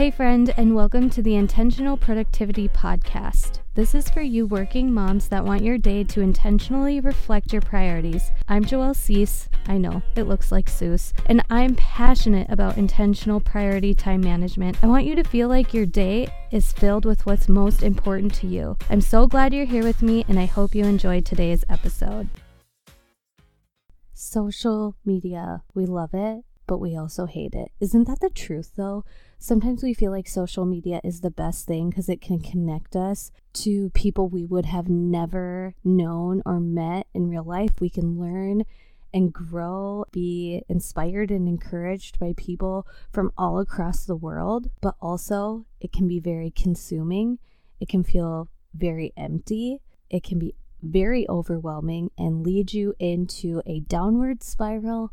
Hey, friend, and welcome to the Intentional Productivity Podcast. This is for you working moms that want your day to intentionally reflect your priorities. I'm Joelle Cease. I know, it looks like Seuss. And I'm passionate about intentional priority time management. I want you to feel like your day is filled with what's most important to you. I'm so glad you're here with me, and I hope you enjoyed today's episode. Social media, we love it, but we also hate it. Isn't that the truth, though? sometimes we feel like social media is the best thing because it can connect us to people we would have never known or met in real life. We can learn and grow, be inspired and encouraged by people from all across the world, but also it can be very consuming. It can feel very empty. It can be very overwhelming and lead you into a downward spiral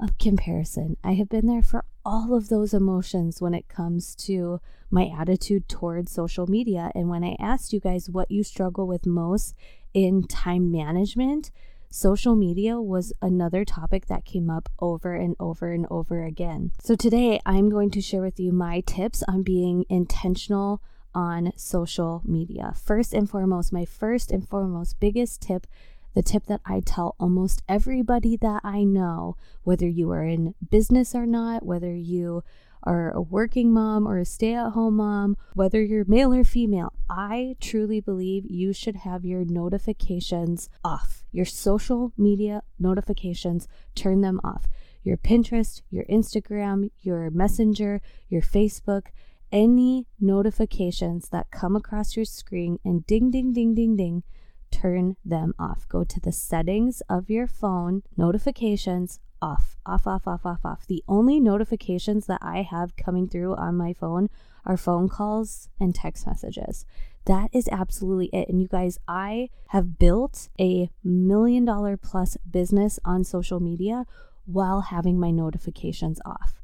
of comparison. I have been there for all of those emotions when it comes to my attitude towards social media. And when I asked you guys what you struggle with most in time management, social media was another topic that came up over and over and over again. So today I'm going to share with you my tips on being intentional on social media. First and foremost, my first and foremost biggest tip the tip that I tell almost everybody that I know, whether you are in business or not, whether you are a working mom or a stay at home mom, whether you're male or female, I truly believe you should have your notifications off. Your social media notifications, turn them off. Your Pinterest, your Instagram, your Messenger, your Facebook, any notifications that come across your screen and ding, ding, ding, ding, ding turn them off. Go to the settings of your phone, notifications off, off, off, off, off, off. The only notifications that I have coming through on my phone are phone calls and text messages. That is absolutely it. And you guys, I have built a million dollar plus business on social media while having my notifications off.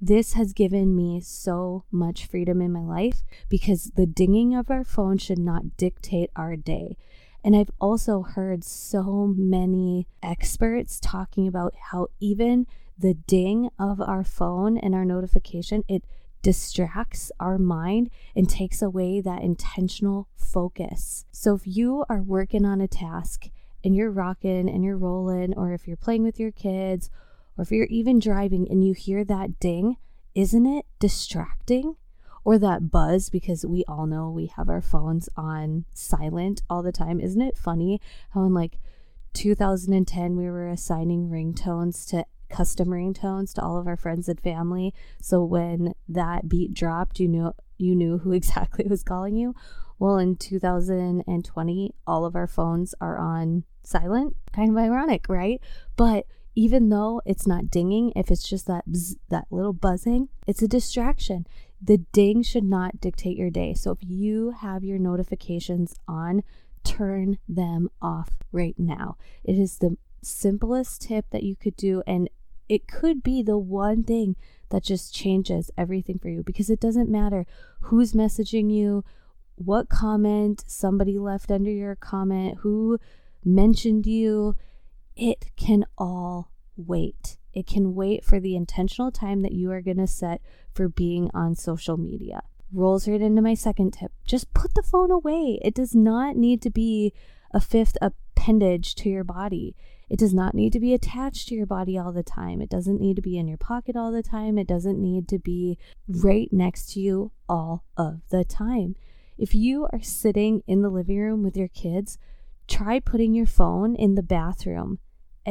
This has given me so much freedom in my life because the dinging of our phone should not dictate our day. And I've also heard so many experts talking about how even the ding of our phone and our notification, it distracts our mind and takes away that intentional focus. So if you are working on a task and you're rocking and you're rolling, or if you're playing with your kids, or if you're even driving and you hear that ding, isn't it distracting? Or that buzz because we all know we have our phones on silent all the time. Isn't it funny how in like 2010 we were assigning ringtones to custom ringtones to all of our friends and family? So when that beat dropped you knew you knew who exactly was calling you? Well in 2020 all of our phones are on silent. Kind of ironic right? But even though it's not dinging if it's just that bzz, that little buzzing it's a distraction the ding should not dictate your day. So if you have your notifications on, turn them off right now. It is the simplest tip that you could do, and it could be the one thing that just changes everything for you because it doesn't matter who's messaging you, what comment somebody left under your comment, who mentioned you. It can all wait. It can wait for the intentional time that you are going to set for being on social media. Rolls right into my second tip. Just put the phone away. It does not need to be a fifth appendage to your body. It does not need to be attached to your body all the time. It doesn't need to be in your pocket all the time. It doesn't need to be right next to you all of the time. If you are sitting in the living room with your kids, try putting your phone in the bathroom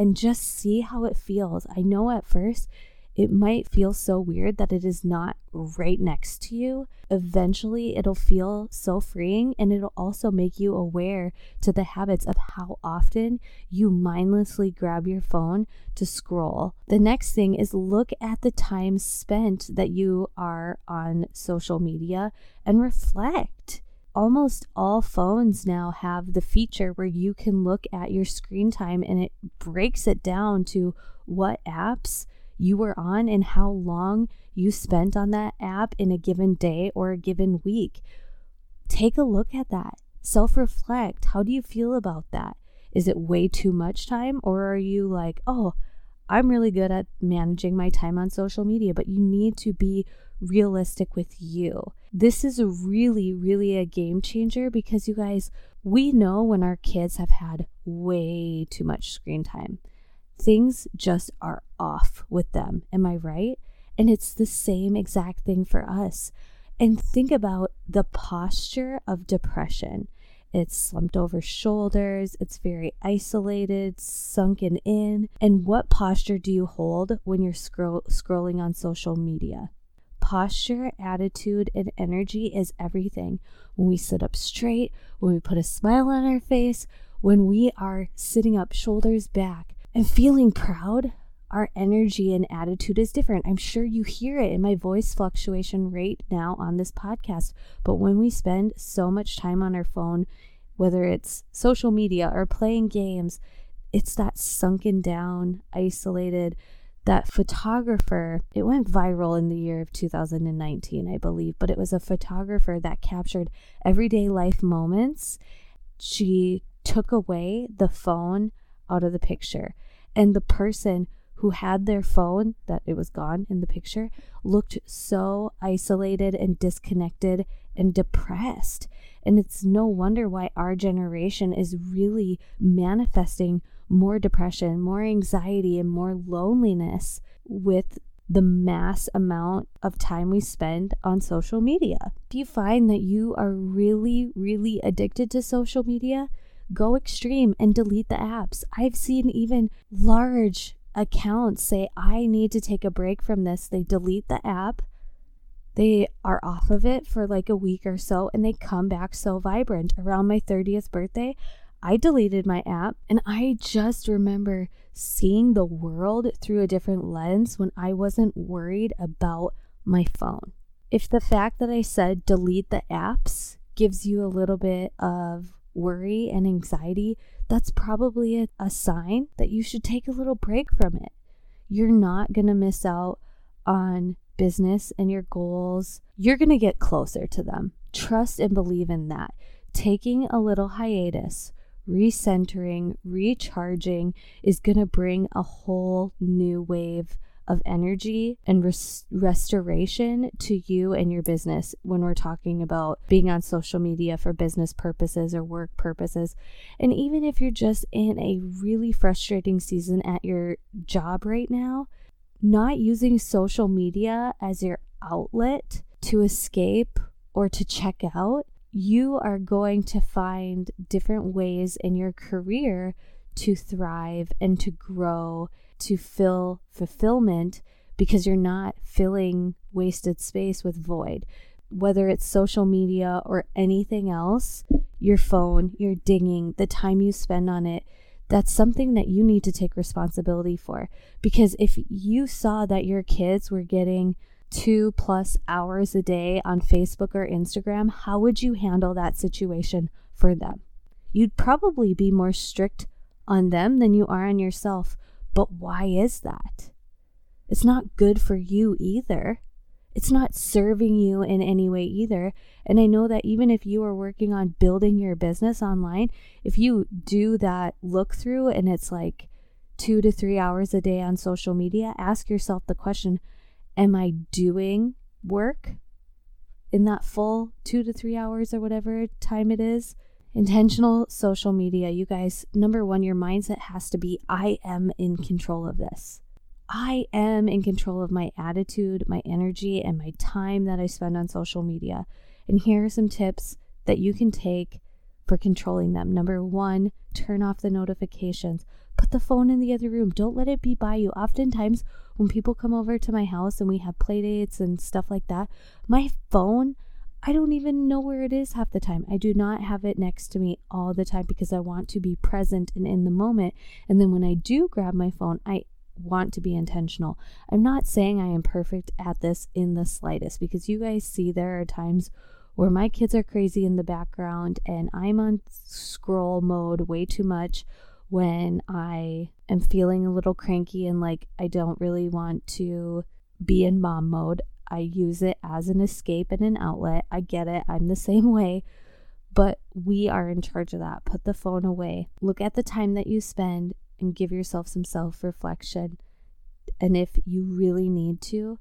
and just see how it feels. I know at first it might feel so weird that it is not right next to you. Eventually, it'll feel so freeing and it'll also make you aware to the habits of how often you mindlessly grab your phone to scroll. The next thing is look at the time spent that you are on social media and reflect almost all phones now have the feature where you can look at your screen time and it breaks it down to what apps you were on and how long you spent on that app in a given day or a given week. Take a look at that. Self reflect. How do you feel about that? Is it way too much time or are you like, oh, I'm really good at managing my time on social media, but you need to be realistic with you. This is really, really a game changer because you guys, we know when our kids have had way too much screen time. Things just are off with them. Am I right? And it's the same exact thing for us. And think about the posture of depression. It's slumped over shoulders, it's very isolated, sunken in. And what posture do you hold when you're scroll- scrolling on social media? Posture, attitude, and energy is everything. When we sit up straight, when we put a smile on our face, when we are sitting up, shoulders back, and feeling proud, our energy and attitude is different. I'm sure you hear it in my voice fluctuation rate now on this podcast. But when we spend so much time on our phone, whether it's social media or playing games, it's that sunken down, isolated, that photographer. It went viral in the year of 2019, I believe, but it was a photographer that captured everyday life moments. She took away the phone out of the picture. And the person who had their phone, that it was gone in the picture, looked so isolated and disconnected and depressed. And it's no wonder why our generation is really manifesting more depression, more anxiety, and more loneliness with the mass amount of time we spend on social media. If you find that you are really, really addicted to social media, go extreme and delete the apps. I've seen even large accounts say, I need to take a break from this. They delete the app, they are off of it for like a week or so, and they come back so vibrant. Around my 30th birthday, I deleted my app, and I just remember seeing the world through a different lens when I wasn't worried about my phone. If the fact that I said delete the apps gives you a little bit of worry and anxiety, that's probably a, a sign that you should take a little break from it. You're not going to miss out on business and your goals. You're going to get closer to them. Trust and believe in that. Taking a little hiatus, recentering, recharging is going to bring a whole new wave of energy and res- restoration to you and your business when we're talking about being on social media for business purposes or work purposes. And even if you're just in a really frustrating season at your job right now, not using social media as your outlet to escape or to check out, you are going to find different ways in your career to thrive and to grow to fill fulfillment because you're not filling wasted space with void. Whether it's social media or anything else, your phone, your dinging, the time you spend on it, that's something that you need to take responsibility for. Because if you saw that your kids were getting two plus hours a day on Facebook or Instagram, how would you handle that situation for them? You'd probably be more strict on them than you are on yourself. But why is that? It's not good for you either. It's not serving you in any way either. And I know that even if you are working on building your business online, if you do that look through and it's like two to three hours a day on social media, ask yourself the question Am I doing work in that full two to three hours or whatever time it is? Intentional social media, you guys, number one, your mindset has to be I am in control of this. I am in control of my attitude, my energy, and my time that I spend on social media. And here are some tips that you can take for controlling them. Number one, turn off the notifications. Put the phone in the other room. Don't let it be by you. Oftentimes, when people come over to my house and we have play dates and stuff like that, my phone I don't even know where it is half the time. I do not have it next to me all the time because I want to be present and in the moment. And then when I do grab my phone, I want to be intentional. I'm not saying I am perfect at this in the slightest because you guys see there are times where my kids are crazy in the background and I'm on scroll mode way too much when I am feeling a little cranky and like I don't really want to be in mom mode. I use it as an escape and an outlet. I get it. I'm the same way. But we are in charge of that. Put the phone away. Look at the time that you spend and give yourself some self reflection. And if you really need to,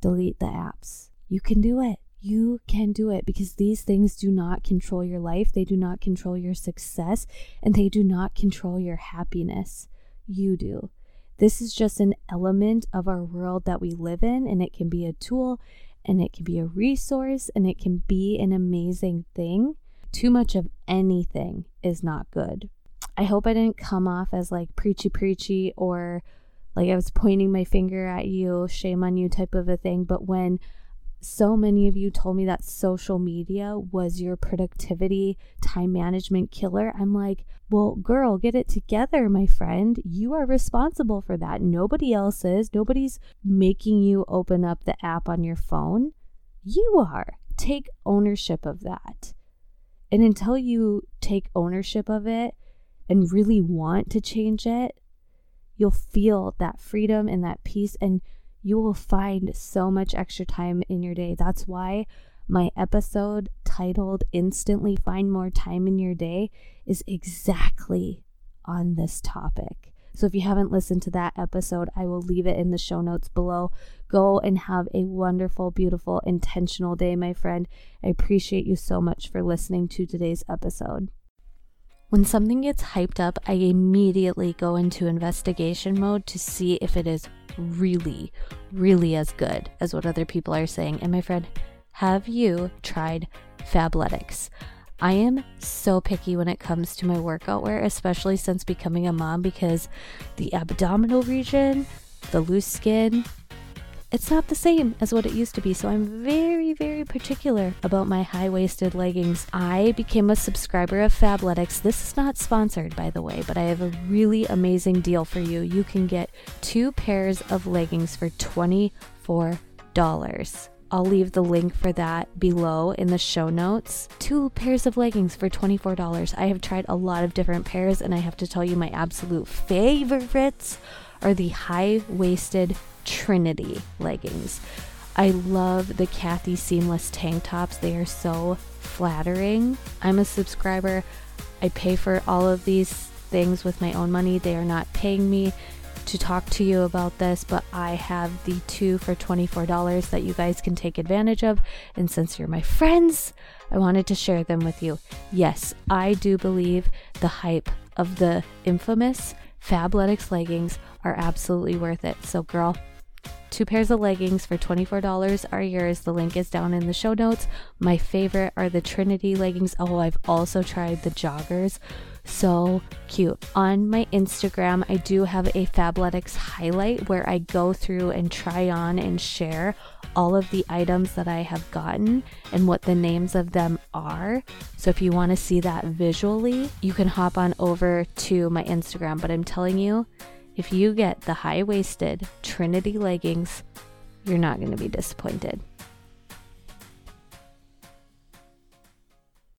delete the apps. You can do it. You can do it because these things do not control your life. They do not control your success and they do not control your happiness. You do. This is just an element of our world that we live in, and it can be a tool and it can be a resource and it can be an amazing thing. Too much of anything is not good. I hope I didn't come off as like preachy preachy or like I was pointing my finger at you, shame on you type of a thing. But when so many of you told me that social media was your productivity time management killer. I'm like, well, girl, get it together, my friend. You are responsible for that. Nobody else is. Nobody's making you open up the app on your phone. You are. Take ownership of that. And until you take ownership of it and really want to change it, you'll feel that freedom and that peace. And you will find so much extra time in your day. That's why my episode titled Instantly Find More Time in Your Day is exactly on this topic. So if you haven't listened to that episode, I will leave it in the show notes below. Go and have a wonderful, beautiful, intentional day, my friend. I appreciate you so much for listening to today's episode. When something gets hyped up, I immediately go into investigation mode to see if it is really, really as good as what other people are saying. And my friend, have you tried Fabletics? I am so picky when it comes to my workout wear, especially since becoming a mom, because the abdominal region, the loose skin, it's not the same as what it used to be. So I'm very, very particular about my high waisted leggings. I became a subscriber of Fabletics. This is not sponsored, by the way, but I have a really amazing deal for you. You can get two pairs of leggings for $24. I'll leave the link for that below in the show notes. Two pairs of leggings for $24. I have tried a lot of different pairs, and I have to tell you, my absolute favorites are the high waisted Trinity leggings. I love the Kathy Seamless tank tops. They are so flattering. I'm a subscriber. I pay for all of these things with my own money. They are not paying me to talk to you about this, but I have the two for $24 that you guys can take advantage of. And since you're my friends, I wanted to share them with you. Yes, I do believe the hype of the infamous Fabletics leggings are absolutely worth it. So, girl, Two pairs of leggings for $24 are yours. The link is down in the show notes. My favorite are the Trinity leggings. Oh, I've also tried the joggers. So cute. On my Instagram, I do have a Fabletics highlight where I go through and try on and share all of the items that I have gotten and what the names of them are. So if you want to see that visually, you can hop on over to my Instagram. But I'm telling you, if you get the high waisted Trinity leggings, you're not going to be disappointed.